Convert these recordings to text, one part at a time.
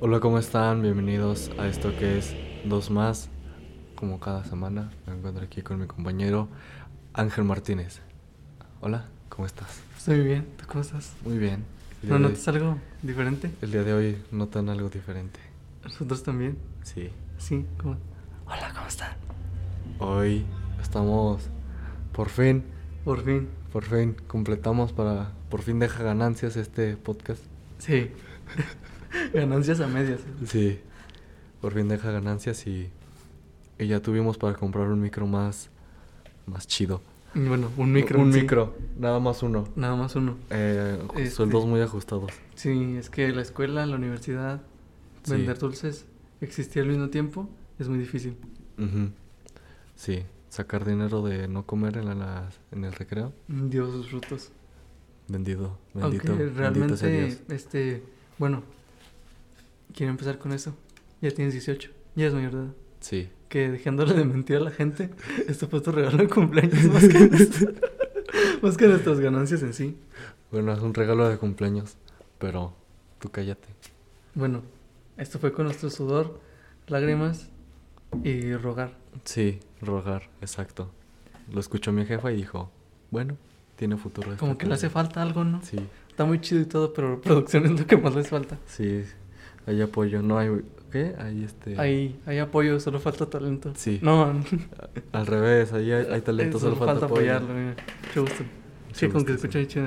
Hola, ¿cómo están? Bienvenidos a esto que es Dos Más. Como cada semana, me encuentro aquí con mi compañero Ángel Martínez. Hola, ¿cómo estás? Estoy bien, ¿tú cómo estás? Muy bien. ¿No hoy- notas algo diferente? El día de hoy notan algo diferente. Nosotros también. Sí. Sí, ¿cómo? Hola, ¿cómo están? Hoy estamos, por fin, Por fin. por fin, completamos para, por fin deja ganancias este podcast. Sí. Ganancias a medias. Sí, por fin deja ganancias y, y ya tuvimos para comprar un micro más, más chido. Bueno, un micro. Un sí. micro, nada más uno. Nada más uno. Eh, Este- Sueldos muy ajustados. Sí, es que la escuela, la universidad, Sí. vender dulces, existir al mismo tiempo, es muy difícil. Ujú. Sí, sacar dinero de no comer en, la- en el recreo. Dio sus frutos. Vendido, bendito. Aunque realmente, Dios. este, bueno, quiero empezar con eso. Ya tienes 18, ya es mayor de edad. Sí, que dejándole de mentir a la gente, esto fue tu regalo de cumpleaños más que, más que nuestras ganancias en sí. bueno, es un regalo de cumpleaños, pero tú cállate. Bueno, esto fue con nuestro sudor, lágrimas y rogar. Sí, rogar, exacto. Lo escuchó mi jefa y dijo, bueno, tiene futuro. este Como que le hace proyecto". falta algo, ¿no? Sí, Está muy chido y todo, pero producción es lo que más les falta. sí, hay apoyo, no hay... ¿Qué? Hay este... Hay, hay apoyo, solo falta talento. Sí. No, Al revés, ahí hay, hay talento, solo, falta, apoyo. apoyarlo. Mira. Mucho gusto. Sí, con que escucha chido.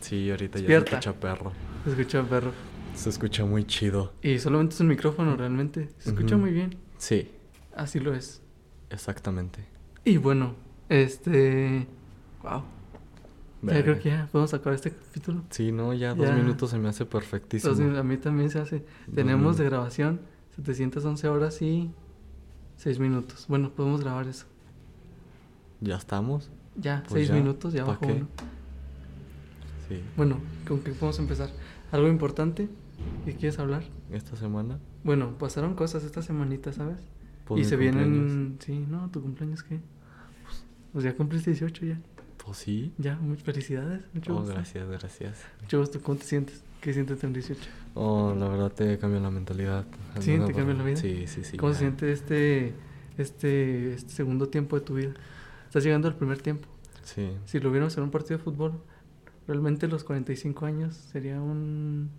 Sí, ahorita Despierta. ya se escucha perro. Se escucha perro. Se escucha muy chido. Y solamente es un micrófono, realmente. Se escucha muy bien. Sí, Así lo es. exactamente. Y bueno, este. Wow. Ya creo que ya podemos acabar este capítulo. Sí, no, ya dos minutos se me hace perfectísimo. A mí también se hace. Tenemos de grabación 711 horas y 6 minutos. Bueno, podemos grabar eso. ¿Ya estamos? Ya, Pues 6 ya, minutos, ya ¿pa' bajó uno. Sí. Bueno, ¿con qué podemos empezar? ¿Algo importante que quieres hablar? ¿Esta semana? Bueno, pasaron cosas esta semanita, ¿sabes? Pues y se cumpleaños. vienen. Sí, no, ¿tu cumpleaños qué? Pues ya cumpliste 18 ya. Pues sí. Ya, muchas felicidades. Mucho Oh, gusto. gracias, gracias. Mucho gusto. ¿Cómo te sientes? ¿Qué sientes tener 18? Oh, la verdad te cambia la mentalidad. Sí, te cambia la vida. Sí, sí, sí. ¿Cómo se siente este, este, este segundo tiempo de tu vida? Estás llegando al primer tiempo. Sí. Si lo viéramos en un partido de fútbol, realmente los 45 años sería un...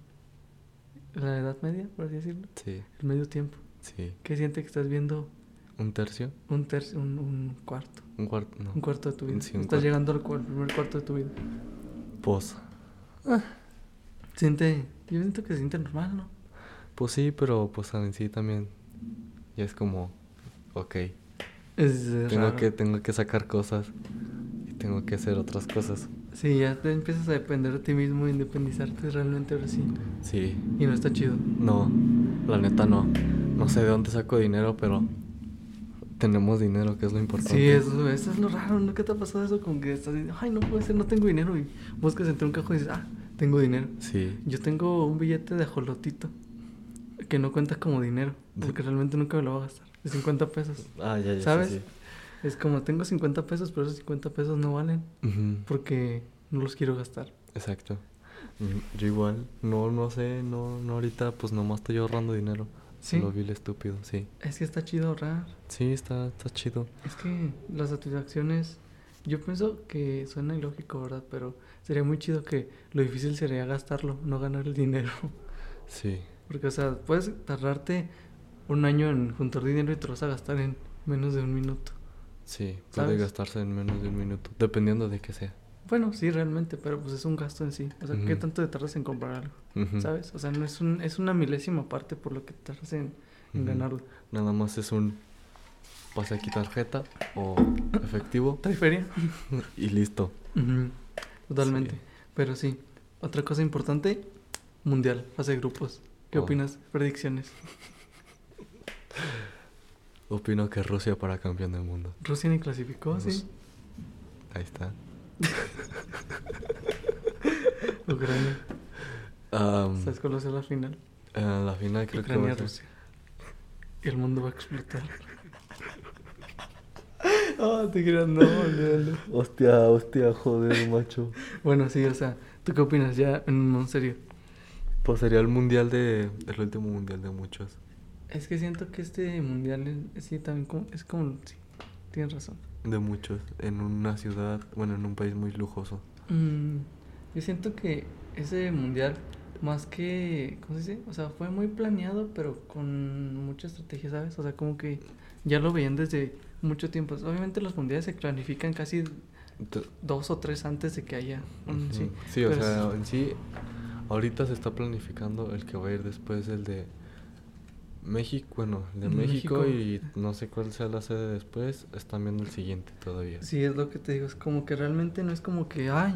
la edad media, por así decirlo. Sí, El medio tiempo. sí. ¿Qué siente que estás viendo ¿Un tercio? un tercio, un, un cuarto? ¿Un cuarto? No. Un cuarto de tu vida. Sí, estás cuarto. llegando al, primer cuarto de tu vida. Pues, Siente... Yo siento que se siente normal, ¿no? pues sí, pero pues en sí también ya es como, ok, Es tengo raro. que, tengo que sacar cosas y tengo que hacer otras cosas. Sí, ya te empiezas a depender de ti mismo e independizarte realmente ahora sí. Sí, Y no está chido. no, la neta no. No sé de dónde saco dinero, pero tenemos dinero, que es lo importante. Sí, eso, eso es lo raro, ¿no? ¿Qué te ha pasado eso? Como que estás diciendo, ay, no puede ser, no tengo dinero. Y buscas entre un cajón y dices, ah, tengo dinero. Sí, Yo tengo un billete de ajolotito que no cuenta como dinero, porque realmente nunca me lo voy a gastar. De 50 pesos. ah, ya, ya. ¿Sabes? sí. Es como, tengo 50 pesos, pero esos 50 pesos no valen porque no los quiero gastar. Exacto. Yo igual, no, no sé, no, no ahorita, pues nomás estoy ahorrando dinero. Sí. Lo vi el estúpido, sí. Es que está chido ahorrar. Sí, está, está chido. Es que las satisfacciones, yo pienso que suena ilógico, ¿verdad? Pero sería muy chido que lo difícil sería gastarlo, no ganar el dinero. Sí, Porque, o sea, puedes tardarte un año en juntar dinero y te lo vas a gastar en menos de un minuto. sí, puede ¿Sabes? gastarse en menos de un minuto, dependiendo de qué sea. Bueno, sí, realmente, pero pues es un gasto en sí. O sea, ¿qué tanto te tardas en comprar algo? ¿Sabes? O sea, no es, un, es una milésima parte por lo que tardas en, ganarlo. Nada más es un pase aquí tarjeta o efectivo ¿Trae feria? y listo. Totalmente. Sí. Pero sí, otra cosa importante, mundial, fase de grupos. ¿Qué Oh. opinas? Predicciones. Opino que Rusia para campeón del mundo. Rusia ni clasificó, Pues, sí. Ahí está. Ucrania. Am, ¿Sabes cuál va a ser la final? en la final creo que va a ser-. Y el mundo va a explotar. Ah, te creas, no, olvídalo. Hostia, hostia, joder, macho. Bueno, sí, o sea, ¿tú qué opinas? Ya, en serio. Pues sería el mundial de. El último mundial de muchos. Es que siento que este mundial es, sí, también como, es como, sí, tienes razón. De muchos. En una ciudad, bueno, en un país muy lujoso. Mm, yo siento que ese mundial, más que, ¿cómo se dice? O sea, fue muy planeado, pero con mucha estrategia, ¿sabes? O sea, como que ya lo veían desde mucho tiempo. Obviamente los mundiales se planifican casi dos o tres antes de que haya un sí. Sí, o sea, en sí, ahorita se está planificando el que va a ir después, el de México, bueno, el de México, México. y no sé cuál sea la sede después, están viendo el siguiente todavía. Sí, es lo que te digo, es como que realmente no es como que, ay,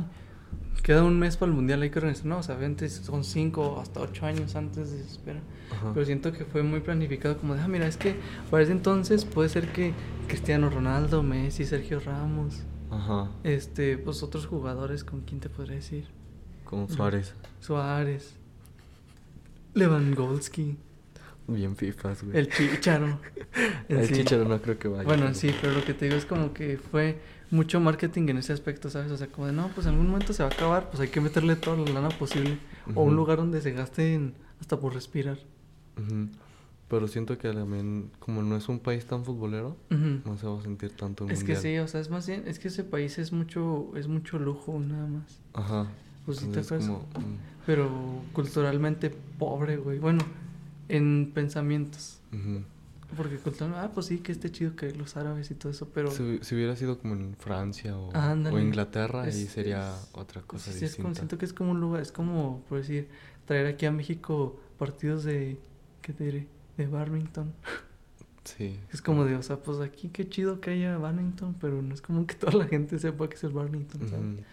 queda un mes para el mundial, hay que organizar. No, o sea, obviamente son cinco hasta ocho años antes de espera. Ajá. Pero siento que fue muy planificado, como de, ah, mira, es que para ese entonces puede ser que Cristiano Ronaldo, Messi, Sergio Ramos, Ajá, este, pues otros jugadores, ¿con quién te podría decir? con Suárez. Suárez, Lewandowski, Bien fifas, güey. el Chicharo. El sí. Chicharo no creo que vaya. Bueno, sí, pero lo que te digo es como que fue mucho marketing en ese aspecto, ¿sabes? O sea, como de, no, pues en algún momento se va a acabar, pues hay que meterle toda la lana posible. O un lugar donde se gaste en- hasta por respirar. Pero siento que también, como no es un país tan futbolero, no se va a sentir tanto el Es que sí, o sea, es más bien, es que ese país es mucho, es mucho lujo nada más. Ajá. Pues sí te como, mm, Pero culturalmente pobre, güey. Bueno, en pensamientos. Porque culturalmente, ah, pues sí, que esté chido que los árabes y todo eso, pero... Si, si hubiera sido como en Francia o, o Inglaterra, ahí sería es- otra cosa sí, es como, distinta. siento que es como un lugar, es como, por decir, traer aquí a México partidos de, ¿qué te diré? De badminton. Sí. Es como de, o sea, pues aquí qué chido que haya badminton, pero no es como que toda la gente sepa que es el. Ujú,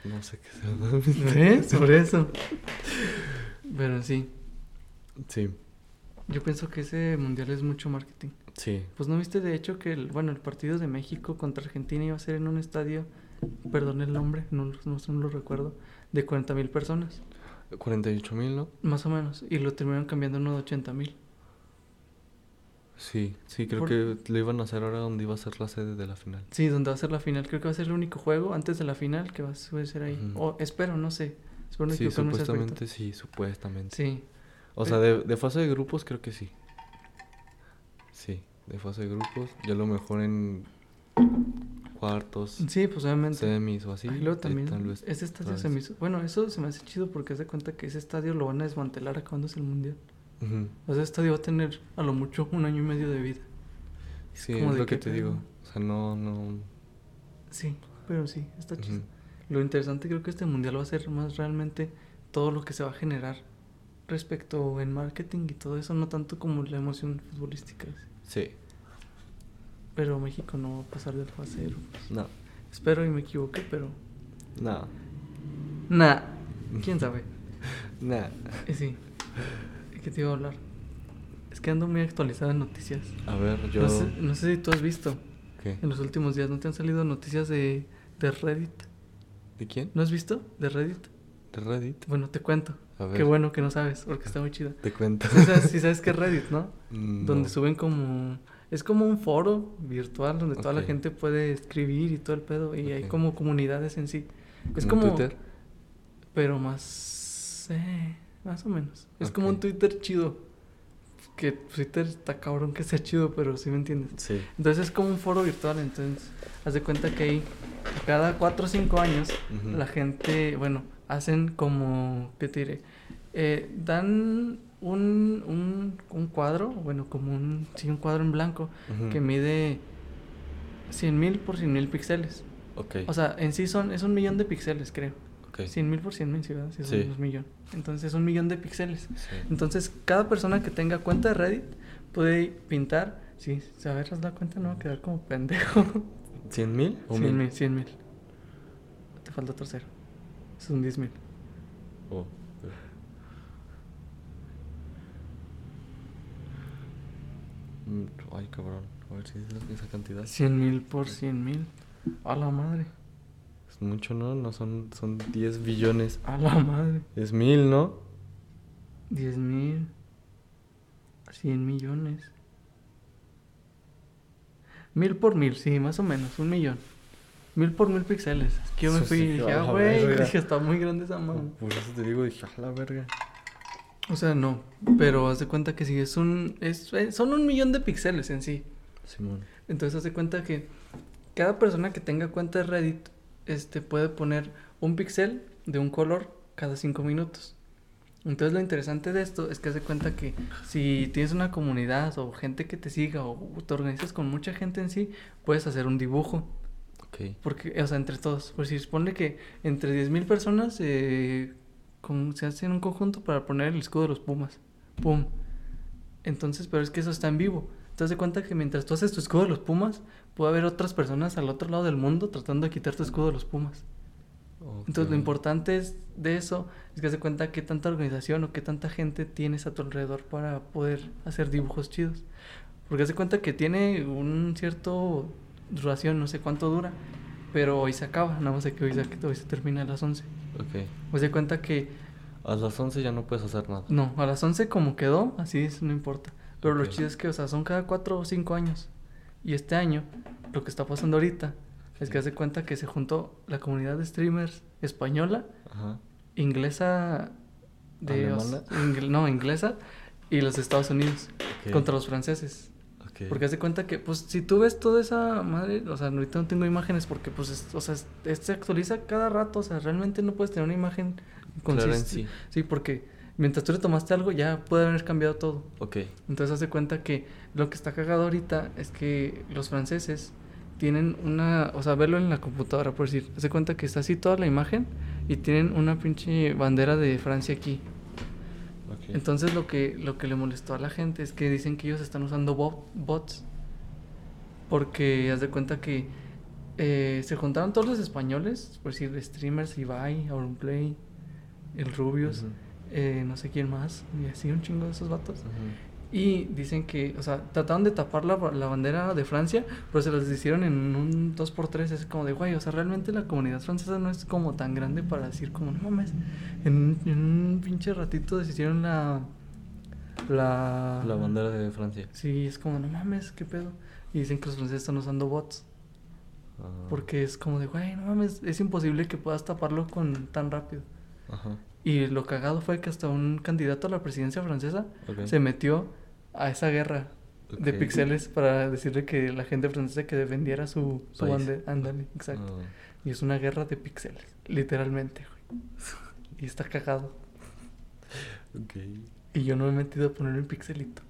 No sé qué sea. ¿Ves? Por eso. Pero sí, Sí, yo pienso que ese mundial es mucho marketing. sí. Pues no viste de hecho que el, bueno, el partido de México contra Argentina iba a ser en un estadio, perdón el nombre, no, lo- no, no lo recuerdo, de 40 mil personas, 48 mil, ¿no? más o menos, y lo terminaron cambiando a uno de 80 mil. Sí, sí, creo Por- que lo iban a hacer ahora donde iba a ser la sede de la final. Sí, donde va a ser la final, creo que va a ser el único juego antes de la final que va a ser ahí. O espero, no sé, espero no Sí, supuestamente sí, supuestamente. Sí, O sea, de, de fase de grupos creo que sí. Sí, de fase de grupos. Ya a lo mejor en cuartos, sí, pues obviamente. semis o así. y luego eh, también, tal vez ese estadio se me hizo... Bueno, eso se me hace chido porque hace cuenta que ese estadio lo van a desmantelar acabándose el mundial. Ujú. O sea, ese estadio va a tener a lo mucho un año y medio de vida. Sí, como es lo que te digo. O sea, no, no. Sí, pero sí, está chido. Lo interesante creo que este mundial va a ser más realmente todo lo que se va a generar respecto en marketing y todo eso, no tanto como la emoción futbolística. Sí, Pero México no va a pasar del fase de grupos. no, Espero y me equivoqué, pero... no, Nah, quién sabe. no. Y sí, ¿qué te iba a hablar? Es que ando muy actualizado en noticias. A ver, yo. No, sé, no sé si tú has visto ¿Qué? en los últimos días, ¿no te han salido noticias de, de Reddit? ¿De quién? ¿No has visto? De Reddit. ¿De Reddit? Bueno, te cuento. A ver. Qué bueno que no sabes, porque está muy chida. Te cuento. Sí sabes, sí sabes que es Reddit, ¿no? Mm, Donde no. suben como... Es como un foro virtual donde toda la gente puede escribir y todo el pedo. Y hay Ok. como comunidades en sí. Es ¿Como. Twitter? Pero más... eh, más o menos. Es como un. Twitter chido. Que Twitter está cabrón que sea chido, pero sí me entiendes. Sí. Entonces es como un foro virtual. Entonces, haz de cuenta que ahí, cada 4 o 5 años, Ujú. la gente, bueno, hacen como, ¿qué te diré? Eh, dan un, un, un cuadro, bueno, como un, sí, un cuadro en blanco que mide 100 mil por 100 mil píxeles. Ok. O sea, en sí son, es un millón de píxeles, creo. ok. 100 mil por 100 mil, sí, ¿verdad? Sí, Sí. es un millón. Entonces es un millón de píxeles. Sí. Entonces, cada persona que tenga cuenta de Reddit puede pintar. Sí, si a ver, la cuenta, no va a quedar como pendejo. ¿100 mil o 100 mil? mil, 100 mil. Te falta otro cero. Son 10 mil. Oh, Mm, Ay, cabrón. A ver si es esa- esa cantidad. 100 mil por 100 mil. A la madre. Es mucho, ¿no? No son, son 10 billones. A la madre. Es mil, ¿no? 10 mil. 100 millones. Mil por mil, sí, más o menos. Un millón. Mil por mil píxeles. Es que yo me fui sí y dije, ah, güey, dije, está muy grande esa mano. Por eso te digo, dije, a la verga. O sea, no. Pero haz de cuenta que sí, es un. Es, eh, son un millón de píxeles en sí. Simón. Entonces haz de cuenta que cada persona que tenga cuenta de Reddit este, puede poner un píxel de un color cada cinco minutos. Entonces lo interesante de esto es que haz de cuenta que si tienes una comunidad o gente que te siga o te organizas con mucha gente en sí, puedes hacer un dibujo. Ok. Porque, o sea, entre todos. Por si supone que entre 10.000 personas eh, con- se hacen un conjunto para poner el escudo de los Pumas. Pum. Entonces, pero es que eso está en vivo. Te das de cuenta que mientras tú haces tu escudo de los Pumas, puede haber otras personas al otro lado del mundo tratando de quitar tu escudo de los Pumas. Entonces, lo importante es de eso es que haz de cuenta qué tanta organización o qué tanta gente tienes a tu alrededor para poder hacer dibujos chidos. Porque haz de cuenta que tiene un cierto duración, no sé cuánto dura, pero hoy se acaba, nada más de que hoy se, hoy se termina a las 11. Ok. Haz de cuenta que, A las 11 ya no puedes hacer nada. no, a las 11 como quedó, así es, no importa. Pero lo Ok. chido es que, o sea, son cada 4 o 5 años. Y este año, lo que está pasando ahorita, es que haz de cuenta que se juntó la comunidad de streamers española Ajá. inglesa de os- ¿Alemana? ingl- no inglesa y los Estados Unidos Ok. contra los franceses Porque haz de cuenta que pues si tú ves toda esa madre o sea ahorita no tengo imágenes porque pues es- o sea es- es- se actualiza cada rato o sea realmente no puedes tener una imagen Claro, en consist- sí. sí porque mientras tú le tomaste algo ya puede haber cambiado todo Ok. entonces haz de cuenta que lo que está cagado ahorita es que los franceses tienen una, o sea, verlo en la computadora, por decir, haz de cuenta que está así toda la imagen y tienen una pinche bandera de Francia aquí. Entonces lo que, lo que le molestó a la gente es que dicen que ellos están usando bo- bots. Porque haz de cuenta que eh, se juntaron todos los españoles, por decir, streamers, Ibai, Auronplay, el Rubius, eh, no sé quién más, y así un chingo de esos vatos. Y dicen que, o sea, trataron de tapar la, la bandera de Francia, pero se las hicieron en un 2x3. Es como de, güey, o sea, realmente la comunidad francesa no es como tan grande para decir, como, no mames, en un, en un pinche ratito deshicieron la. La. La bandera de Francia. Sí, es como, no mames, qué pedo. Y dicen que los franceses están usando bots. Ah. Porque es como de, güey, no mames, es imposible que puedas taparlo con tan rápido. Ajá. Y lo cagado fue que hasta un candidato a la presidencia francesa se metió a esa guerra de Ok. píxeles para decirle que la gente francesa que defendiera su, su bandera. Ándale, exacto. Ah. Y es una guerra de píxeles, literalmente, güey. Y está cagado. Y yo no me he metido a poner un pixelito.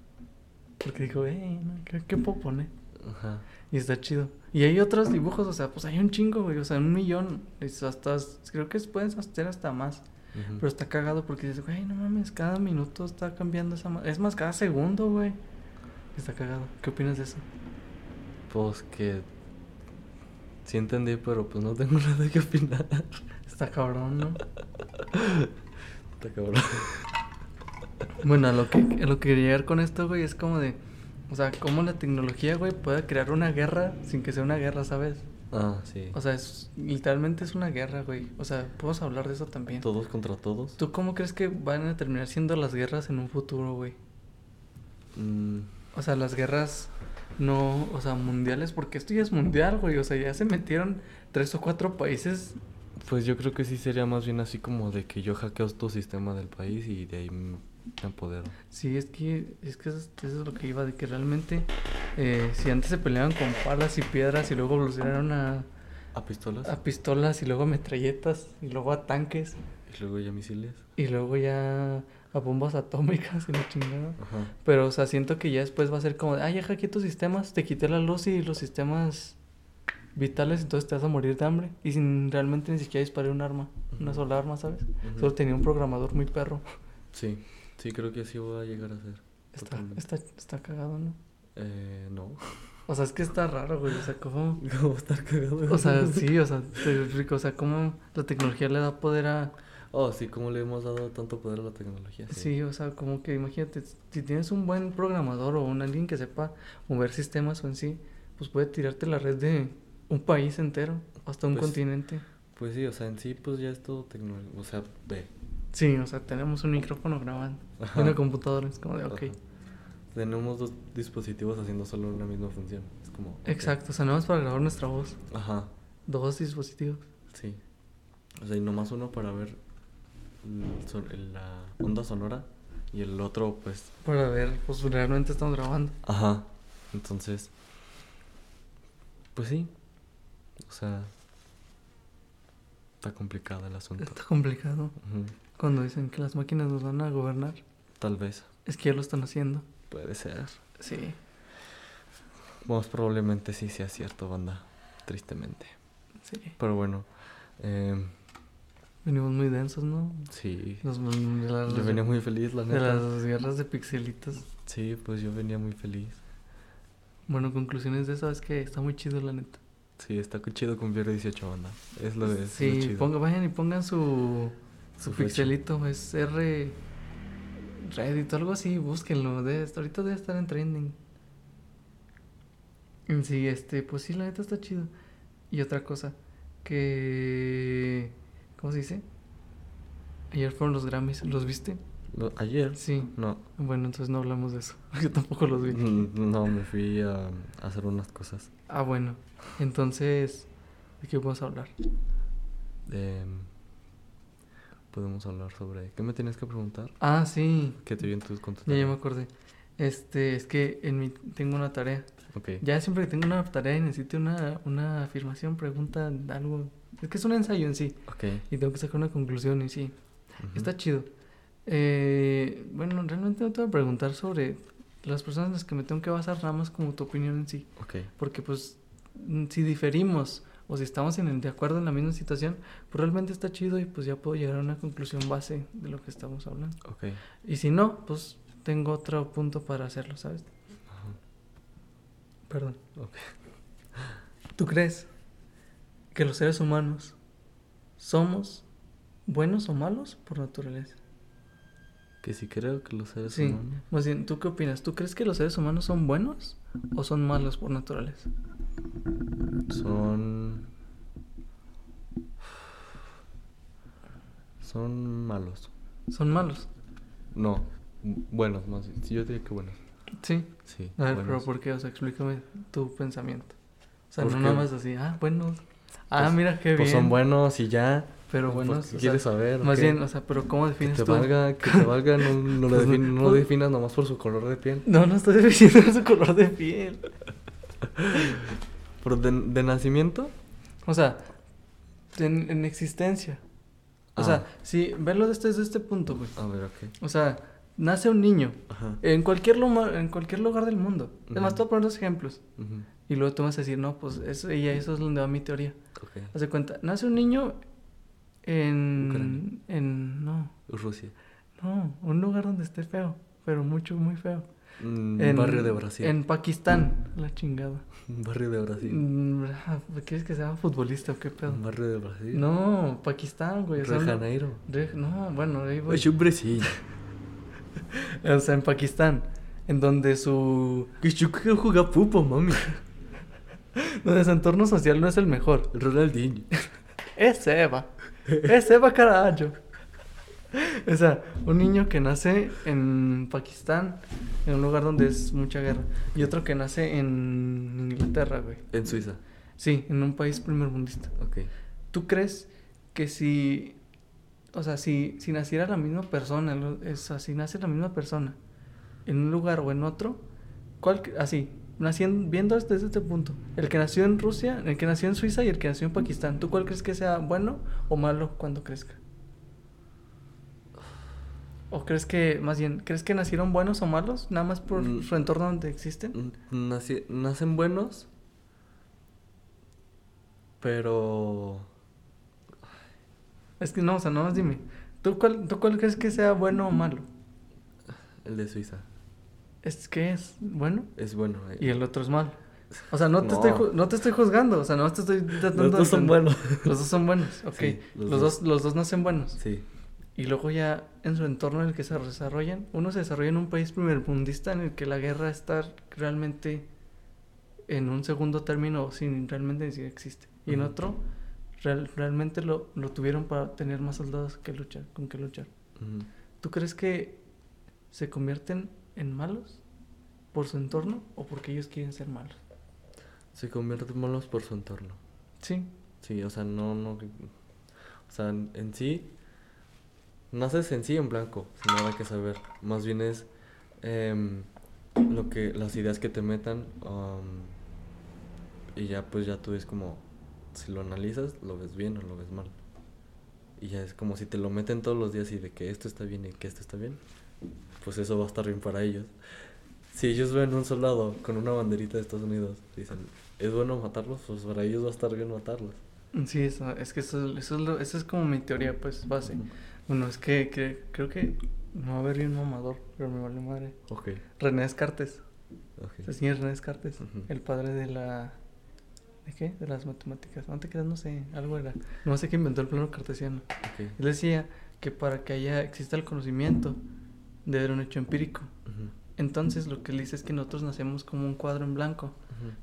Porque digo, eh, ¿qué, qué puedo poner? Ajá. Y está chido. Y hay otros dibujos, o sea, pues hay un chingo, güey. O sea, un millón. Hasta, creo que pueden hacer hasta más. Pero está cagado porque dices, güey, no mames, cada minuto está cambiando esa. Es más, cada segundo, güey. Está cagado. ¿Qué opinas de eso? Pues que. Sí entendí, pero pues no tengo nada que opinar. Está cabrón, ¿no? Está cabrón. Bueno, a lo que, a lo que quería llegar con esto, güey, es como de. O sea, cómo la tecnología, güey, puede crear una guerra sin que sea una guerra, ¿sabes? Ah, sí. O sea, es, literalmente es una guerra, güey. O sea, podemos hablar de eso también. Todos contra todos. ¿Tú cómo crees que van a terminar siendo las guerras en un futuro, güey? Mm, O sea, las guerras no, o sea, mundiales, porque esto ya es mundial, güey. O sea, ya se metieron tres o cuatro países. pues yo creo que sí sería más bien así como de que yo hackeo tu sistema del país y de ahí me apodero. Sí, es que, es que eso, es- eso es lo que iba, de que realmente, eh, si antes se peleaban con palas y piedras y luego evolucionaron a, ¿A pistolas? a pistolas y luego a metralletas y luego a tanques Y luego ya misiles. y luego ya a bombas atómicas y la chingada. Ajá. Pero, o sea, siento que ya después va a ser como de, ah, ya hackeé tus sistemas, te quité la luz y los sistemas vitales, entonces te vas a morir de hambre. Y sin realmente ni siquiera disparé un arma, una sola arma, ¿sabes? Solo tenía un programador muy perro. Sí, sí creo que así voy a llegar a ser. Está, está, está cagado, ¿no? Eh, no. O sea, es que está raro, güey. O sea, como... ¿Cómo estar cagado? O sea, sí, o sea, te explico, o sea, cómo la tecnología le da poder a... Oh, sí, ¿cómo le hemos dado tanto poder a la tecnología? Sí, o sea, como que imagínate, si tienes un buen programador o un alguien que sepa mover sistemas o en sí, pues puede tirarte la red de un país entero, hasta un Pues, continente. Pues sí, o sea, en sí, pues ya es todo tecnológico. O sea, ve. Sí, o sea, tenemos un micrófono grabando Ajá. y una computadora, es como de, ok. Ajá. Tenemos dos dispositivos haciendo solo una misma función. Es como. Exacto, o sea, nada más para grabar nuestra voz, Ajá, dos dispositivos. sí. O sea, y nomás uno para ver el la onda sonora Y el otro, pues, Para ver, pues realmente estamos grabando. ajá. Entonces, pues sí. O sea, está complicado el asunto. Está complicado. Ujú, Cuando dicen que las máquinas nos van a gobernar, Tal vez. es que ya lo están haciendo. Puede ser. Sí. Most probablemente sí sea cierto, banda. Tristemente. Sí. Pero bueno, eh, Venimos muy densos, ¿no? sí. Nos- de las, Yo venía muy feliz, la de neta. las guerras de pixelitos. Sí, pues yo venía muy feliz. Bueno, conclusiones de eso es que está muy chido, la neta. Sí, está chido cumplir 18 banda. Es lo de es lo Sí, chido. ponga, vayan y pongan su, su, pixelito. Es R. Reddit o algo así, búsquenlo. De, ahorita debe estar en trending. Sí, este, pues sí, la neta está chido. Y otra cosa, que. ¿Cómo se dice? Ayer fueron los Grammys, ¿los viste? Ayer. Sí. No. Bueno, entonces no hablamos de eso. Yo tampoco los vi. Mm, No, me fui a, a hacer unas cosas. Ah, bueno. Entonces, ¿de qué vamos a hablar? Em, podemos hablar sobre... ¿Qué me tienes que preguntar? Ah, sí. ¿Qué te vi en tus con tu Ya, ya me acordé. Este, es que en mi tengo una tarea. Ok. Ya siempre que tengo una tarea y necesito una, una afirmación, pregunta, algo. Es que es un ensayo en sí. Ok. Y tengo que sacar una conclusión y sí. ujú, Está chido. Eh, bueno, realmente no te voy a preguntar sobre las personas en las que me tengo que basar, nada más como tu opinión en sí. Ok. Porque pues si diferimos o si estamos en el, de acuerdo en la misma situación, pues realmente está chido y pues ya puedo llegar a una conclusión base de lo que estamos hablando. Ok. Y si no, pues tengo otro punto para hacerlo, ¿sabes? Ajá, Perdón. Ok. ¿Tú crees que los seres humanos somos buenos o malos por naturaleza? Que si creo que los seres Sí. humanos... Más bien, ¿tú qué opinas? ¿Tú crees que los seres humanos son buenos o son malos por naturaleza? Son... Son malos. Son malos. No, bu- buenos más. Sí, yo diría que buenos. Sí. Sí. A ver, pero buenos. ¿por qué? O sea, explícame tu pensamiento. O sea, ¿Por no qué? nada más así, ah, buenos. Ah, Pues- mira qué Pues bien. son buenos y ya. Pero Pues, buenos. ¿qué o quieres sea, saber? Más qué? bien, o sea, pero ¿cómo Que defines te tú? valga, que te valga, no, no lo Pues, defin- no lo pues- definas nomás por su color de piel. No, no estoy definiendo su color de piel. ¿Por de, de nacimiento? O sea, en, en existencia. O Ah. sea, si verlo desde, desde este punto, güey. A ver, ok. O sea, nace un niño Ajá. en cualquier, loma- en cualquier lugar del mundo. Además, te voy a poner dos ejemplos. Y luego tú vas a decir, no, pues eso, y eso es donde va mi teoría. Ok. Haz de cuenta, nace un niño en. Ucrania. En. No, Rusia. no, un lugar donde esté feo, pero mucho, muy feo. Un En, barrio de Brasil. En Pakistán, la chingada. Barrio de Brasil. Mm, ¿Quieres que sea futbolista o qué pedo? Un barrio de Brasil. No, Pakistán, güey. o sea, Río de Janeiro. Re- no, bueno, ahí voy. Es un Brasil. O sea, en Pakistán, en donde su. Que yo quiero jugar fútbol, mami. donde su entorno social no es el mejor. Ronaldinho. Es Eva. Es Eva, carajo. O sea, un niño que nace en Pakistán, en un lugar donde es mucha guerra, y otro que nace en Inglaterra, güey. En Suiza. Sí, en un país primermundista. Ok. ¿Tú crees que si, o sea, si, si naciera la misma persona, o sea, si nace la misma persona en un lugar o en otro, ¿cuál, así, naciendo, viendo desde este punto, el que nació en Rusia, el que nació en Suiza y el que nació en Pakistán, ¿tú cuál crees que sea bueno o malo cuando crezca? ¿O crees que, más bien, crees que nacieron buenos o malos, nada más por Mm. su entorno donde existen? Naci- nacen buenos. Pero. Es que no, o sea, nada más dime, ¿tú cuál, ¿tú cuál crees que sea bueno o malo? El de Suiza. ¿Es que es bueno? Es bueno. eh. Y el otro es malo. O sea, no te, No. Estoy, no te estoy juzgando, o sea, no te estoy tratando Los de dos son buenos. Los dos son buenos, ok. Sí, los, los dos. dos. los dos nacen buenos. Sí. Y luego ya en su entorno en el que se desarrollan, uno se desarrolla en un país primermundista en el que la guerra está realmente en un segundo término sin realmente ni siquiera existe. Y en otro, real- realmente lo, lo tuvieron para tener más soldados que luchar, con que luchar. Ujú. ¿Tú crees que se convierten en malos por su entorno o porque ellos quieren ser malos? Se convierten malos por su entorno. Sí. Sí, o sea, no, no. O sea, en sí. Naces en sí en blanco, sin nada que saber. Más bien es em, lo que, las ideas que te metan. am, y ya pues ya tú ves como, si lo analizas, lo ves bien o lo ves mal. Y ya es como si te lo meten todos los días y de que esto está bien y que esto está bien, pues eso va a estar bien para ellos. Si ellos ven un soldado con una banderita de Estados Unidos, dicen, es bueno matarlos, pues para ellos va a estar bien matarlos. Sí, eso, es que eso, eso, es lo- esa es como mi teoría, pues, base. Ujú. Bueno, es que, que creo que no va a haber bien mamador, pero me vale madre. Ok, René Descartes. ok. El señor René Descartes, el padre de la... ¿De qué? De las matemáticas. No te creas, no sé, algo era. No sé qué inventó el plano cartesiano. Él decía que para que haya, exista el conocimiento, debe haber un hecho empírico. Entonces, lo que él dice es que nosotros nacemos como un cuadro en blanco.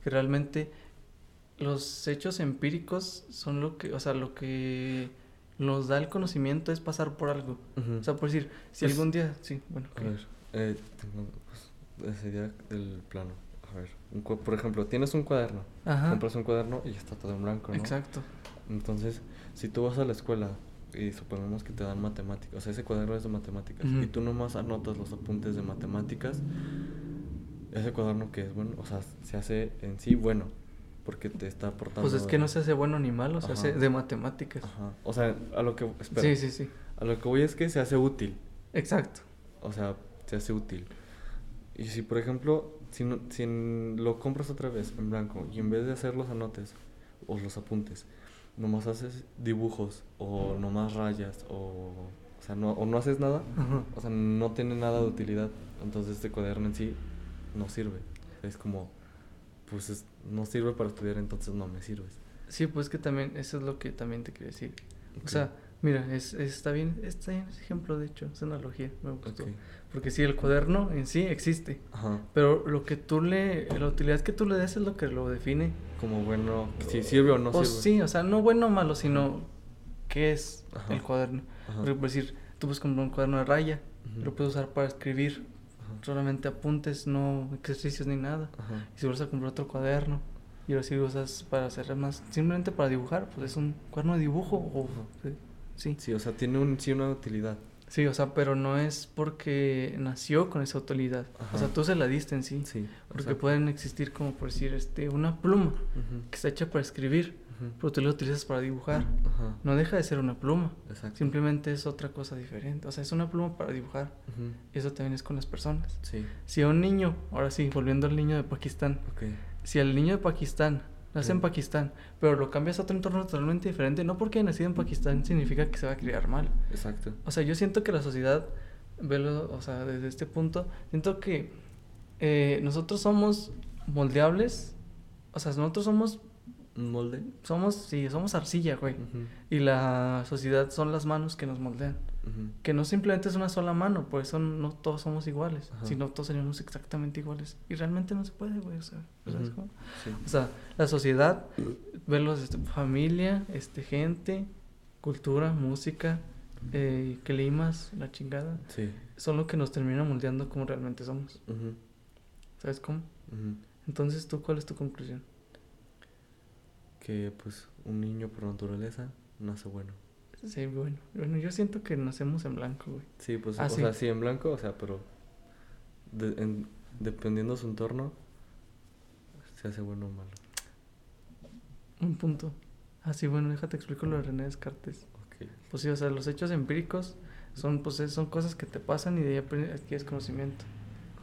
que realmente los hechos empíricos son lo que, o sea, lo que nos da el conocimiento es pasar por algo. O sea, por decir, si Pues, algún día, sí, bueno, A ver, eh, tengo pues, esa idea del plano. A ver, un cua- por ejemplo, tienes un cuaderno, Ajá, compras un cuaderno y está todo en blanco, ¿no? exacto. Entonces, si tú vas a la escuela y supongamos que te dan matemáticas, o sea, ese cuaderno es de matemáticas, y Ujú. tú nomás anotas los apuntes de matemáticas, ese cuaderno que es bueno, o sea, se hace en sí bueno, porque te está aportando... Pues es que no se hace bueno ni malo, se hace Ajá. de matemáticas. Ajá. O sea, a lo que... Espera. Sí, sí, sí. A lo que voy es que se hace útil. Exacto. O sea, se hace útil. Y si, por ejemplo, si, no- si lo compras otra vez en blanco y en vez de hacer los anotes o los apuntes, nomás haces dibujos o nomás rayas o, o sea, no, o no haces nada, Ajá. o sea, no tiene nada de utilidad. Entonces este cuaderno en sí no sirve. Es como, pues es- no sirve para estudiar, entonces no me sirves. Sí, pues que también, eso es lo que también te quería decir. Ok. O sea, mira, es, está bien, está bien ese ejemplo, de hecho, esa analogía, me gustó. Ok. Porque sí, el cuaderno en sí existe. Ajá. Pero lo que tú le, la utilidad que tú le des es lo que lo define. Como bueno, si sirve o no o sirve. sí, o sea, no bueno o malo, sino qué es Ajá. el cuaderno. Ajá. Porque por decir, tú puedes comprar un cuaderno de raya, lo puedes usar para escribir. Solamente apuntes, no ejercicios ni nada. Ajá. Y si vas a comprar otro cuaderno, y lo usas para hacer más, simplemente para dibujar, pues es un cuaderno de dibujo o sí. Sí, o sea, tiene un, sí una utilidad. Sí, o sea, pero no es porque nació con esa. Ajá. O sea, tú se la diste en sí. Sí. Porque exacto. pueden existir, como por decir, este, una pluma que está hecha para escribir, pero tú la utilizas para dibujar. No deja de ser una pluma. Exacto. Simplemente es otra cosa diferente. O sea, es una pluma para dibujar. Eso también es con las personas. Sí. Si a un niño, ahora sí, volviendo al niño de Pakistán, si al niño de Pakistán nace en. Pakistán, pero lo cambias a otro entorno totalmente diferente, no porque haya nacido en Pakistán significa que se va a criar mal. Exacto. O sea, yo siento que la sociedad, velo, o sea, desde este punto, siento que eh, nosotros somos moldeables. O sea, nosotros somos, ¿Un molde? somos, sí, somos arcilla, güey. Y la sociedad son las manos que nos moldean. Que no simplemente es una sola mano, por eso no todos somos iguales, sino todos seríamos exactamente iguales. Y realmente no se puede, güey, o sea. O sea, la sociedad, verlos, este, familia, este, gente, cultura, música, eh, climas, la chingada, Sí. son lo que nos termina moldeando como realmente somos. ¿Sabes cómo? Entonces, ¿tú cuál es tu conclusión? Que pues un niño por naturaleza nace bueno. Sí, bueno, bueno, yo siento que nacemos en blanco, güey. Sí, pues, Ah, o sí. sea, sí, en blanco, o sea, pero de- en- dependiendo su entorno, se hace bueno o malo. Un punto. Ah, sí, bueno, déjate explico lo de René Descartes. Ok. Pues sí, o sea, los hechos empíricos son, pues, es- son cosas que te pasan y de ahí aprendes- adquieres conocimiento.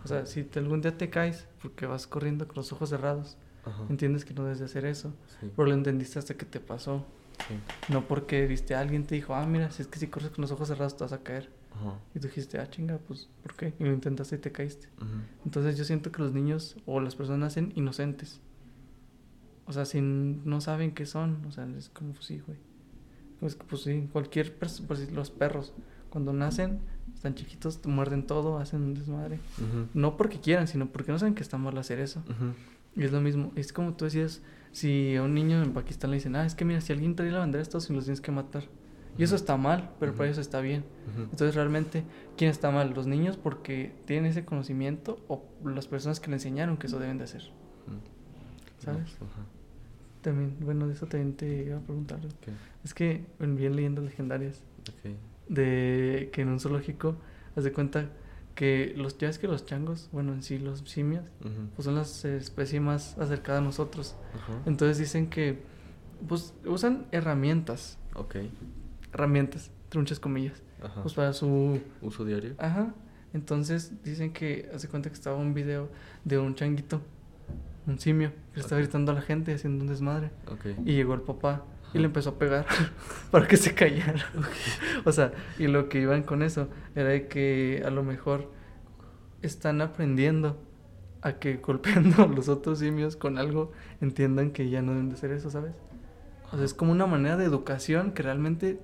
O sea, si te- algún día te caes porque vas corriendo con los ojos cerrados, Ajá. entiendes que no debes de hacer eso. Sí. Pero lo entendiste hasta que te pasó. Sí. No porque viste a alguien te dijo, ah, mira, si es que si corres con los ojos cerrados te vas a caer. Ajá. Y tú dijiste, ah, chinga, pues, ¿por qué? Y lo intentaste y te caíste. Entonces yo siento que los niños o las personas nacen inocentes. O sea, si no saben qué son, o sea, es como, pues sí, güey. Pues, pues sí, cualquier persona, pues los perros, cuando nacen, están chiquitos, te muerden todo, hacen un desmadre. Ujú. No porque quieran, sino porque no saben que está mal hacer eso. Y es lo mismo, es como tú decías, si a un niño en Pakistán le dicen, ah, es que mira, si alguien trae la bandera de Estados Unidos, los tienes que matar. Y eso está mal, pero para ellos está bien. Entonces realmente, ¿quién está mal? ¿Los niños porque tienen ese conocimiento o las personas que le enseñaron que eso deben de hacer? ¿Sabes? También, bueno, de eso también te iba a preguntar. Ok. Es que bien leyendas legendarias. De que en un zoológico, haz de cuenta que los, ya es que los changos, bueno, en sí los simios, pues son las especies más acercadas a nosotros. Entonces dicen que, pues, usan herramientas, Ok. herramientas, entre muchas comillas, Ajá. pues para su... Uso diario. Ajá. Entonces dicen que, hace cuenta que estaba un video de un changuito, un simio, que le estaba gritando a la gente haciendo un desmadre. Ok. Y llegó el papá y le empezó a pegar para que se callara. o sea, y lo que iban con eso era de que a lo mejor están aprendiendo a que golpeando a los otros simios con algo entiendan que ya no deben de hacer eso, ¿sabes? O sea, es como una manera de educación que realmente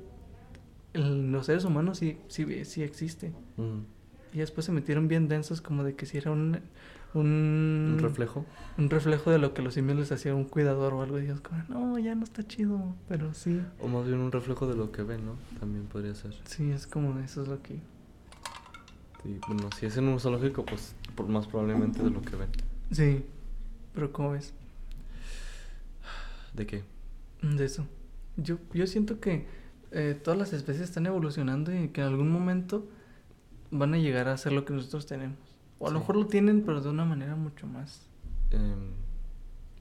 en los seres humanos sí, sí, sí existe. Mm. Y después se metieron bien densos como de que si era un... Un, Un reflejo. un reflejo de lo que los simios les hacía un cuidador o algo. Y ellos como, no, ya no está chido, pero sí. O más bien un reflejo de lo que ven, ¿no? También podría ser. Sí, es como eso es lo que... Sí, bueno, si es en un zoológico, pues por más probablemente de lo que ven. Sí, pero ¿cómo ves? ¿De qué? De eso. Yo, yo siento que eh, todas las especies están evolucionando y que en algún momento van a llegar a hacer lo que nosotros tenemos. O a lo mejor lo tienen, pero de una manera mucho más Em,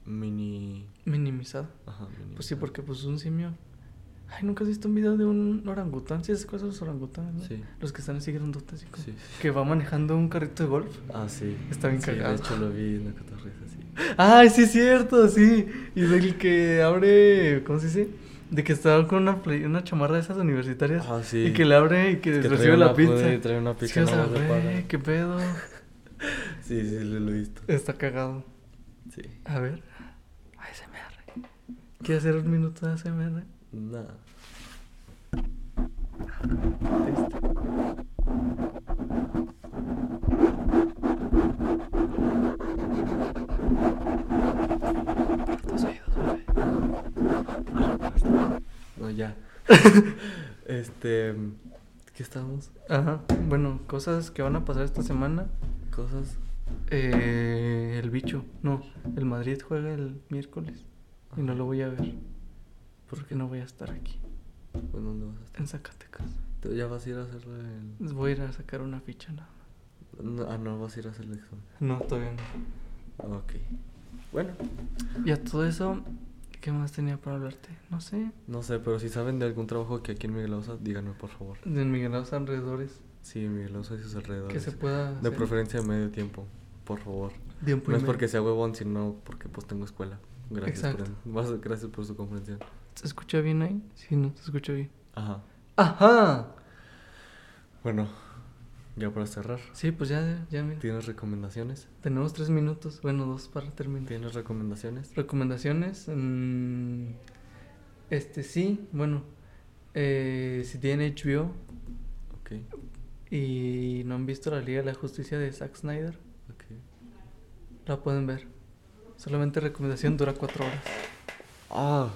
mini. minimizada. Ajá, mini. Pues sí, porque pues un simio... Ay, ¿nunca has visto un video de un orangután? Sí, esas cosas los orangutanes, ¿no? Sí. Los que están así grandotes, así como... Sí. Que va manejando un carrito de golf. Ah, sí. Está bien Sí, cagado. De hecho, lo vi en la cotorreza, sí. Ay, sí es cierto, sí. Y del que abre, ¿cómo se dice? De que estaba con una, play- una chamarra de esas universitarias. Ah, sí. Y que le abre y que, recibe la pizza. y trae una pizza Sí, o sea, qué pedo. Sí, sí, lo, he visto. Está cagado. Sí. A ver. ASMR. ¿Quieres hacer un minuto de ASMR? Nada. Este. Tus oídos, bebé. No, ya. este. ¿Qué estamos? Ajá. Bueno, cosas que van a pasar esta semana. Cosas. Eh, el bicho. No, el Madrid juega el miércoles. Y no lo voy a ver. Porque no voy a estar aquí. ¿En dónde vas a estar? En Zacatecas. ¿Tú ¿Ya vas a ir a hacer el.? Voy a ir a sacar una ficha nada más. No, ah, no, vas a ir a hacer el examen. No, todavía no. Ok. Bueno, Y a todo eso, ¿qué más tenía para hablarte? No sé. no sé, pero si saben de algún trabajo que aquí en Miguel Ausa, díganme por favor. De Miguel Ausa alrededores. Sí, Miguel Ausa y sus alrededores. Que se pueda. De hacer preferencia medio tiempo, por favor. Tiempo y No es porque sea huevón, sino porque pues tengo escuela. Gracias, Exacto. por, gracias por su comprensión. ¿Se escucha bien ahí? Sí, no, se escucha bien. Ajá. ¡Ajá! Bueno, ya para cerrar, Sí, pues ya, ya, mira. ¿tienes recomendaciones? Tenemos tres minutos. Bueno, dos para terminar. ¿Tienes recomendaciones? Recomendaciones. mm, este sí, bueno. eh, si tienen HBO Ok, y no han visto la Liga de la Justicia de Zack Snyder. La pueden ver. Solamente recomendación dura cuatro horas. Ah,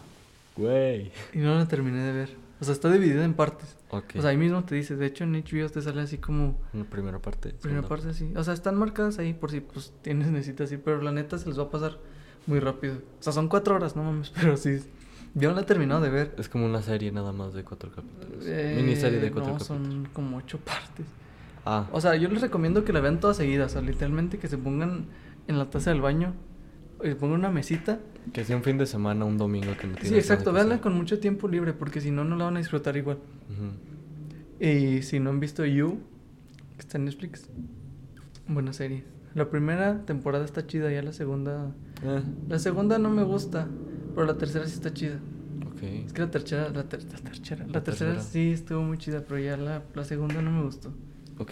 güey. Y no la terminé de ver. O sea, está dividida en partes. Ok. O sea, ahí mismo te dice, de hecho en HBO te sale así como Una primera parte. primera segunda parte así. O sea, están marcadas ahí por si pues tienes, necesitas ir, pero la neta se les va a pasar muy rápido. O sea, son cuatro horas, no mames, pero sí. Yo no la he terminado de ver. Es como una serie nada más de cuatro capítulos. Eh, Miniserie de cuatro no, capítulos. son como ocho partes. Ah, O sea, yo les recomiendo que la vean todas seguidas. O sea, literalmente que se pongan en la taza del baño y pongan una mesita. que sea un fin de semana, un domingo que no Sí, exacto. Véanla con mucho tiempo libre porque si no, no la van a disfrutar igual. Y si no han visto You, que está en Netflix, buena serie. La primera temporada está chida, ya la segunda... La segunda no me gusta, pero la tercera sí está chida. ok. Es que la tercera, la, ter- la tercera, la La tercera tercera. sí estuvo muy chida, pero ya la, la segunda no me gustó. Ok.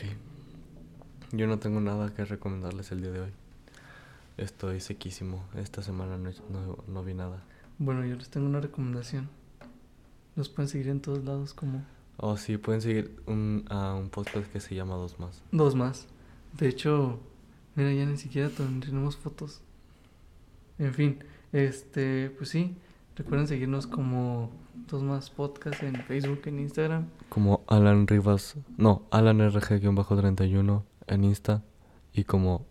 Yo no tengo nada que recomendarles el día de hoy. Estoy sequísimo. Esta semana no, no, no vi nada. Bueno, yo les tengo una recomendación. Nos pueden seguir en todos lados como Oh, sí, pueden seguir un, a un podcast que se llama Dos Más. dos más. De hecho, mira, ya ni siquiera tenemos fotos. En fin, este, pues sí, recuerden seguirnos como dos más podcast en Facebook, en Instagram. Como Alan Rivas. No, Alan RG-31 en Insta. Y como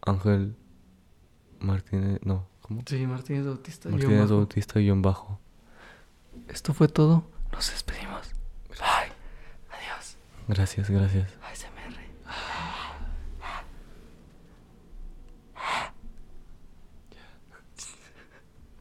Ángel Martínez. No, ¿cómo? Sí, Martínez Bautista. Martínez bajo. Bautista guion bajo. Esto fue todo. Nos despedimos. Bye. Adiós. Gracias, gracias.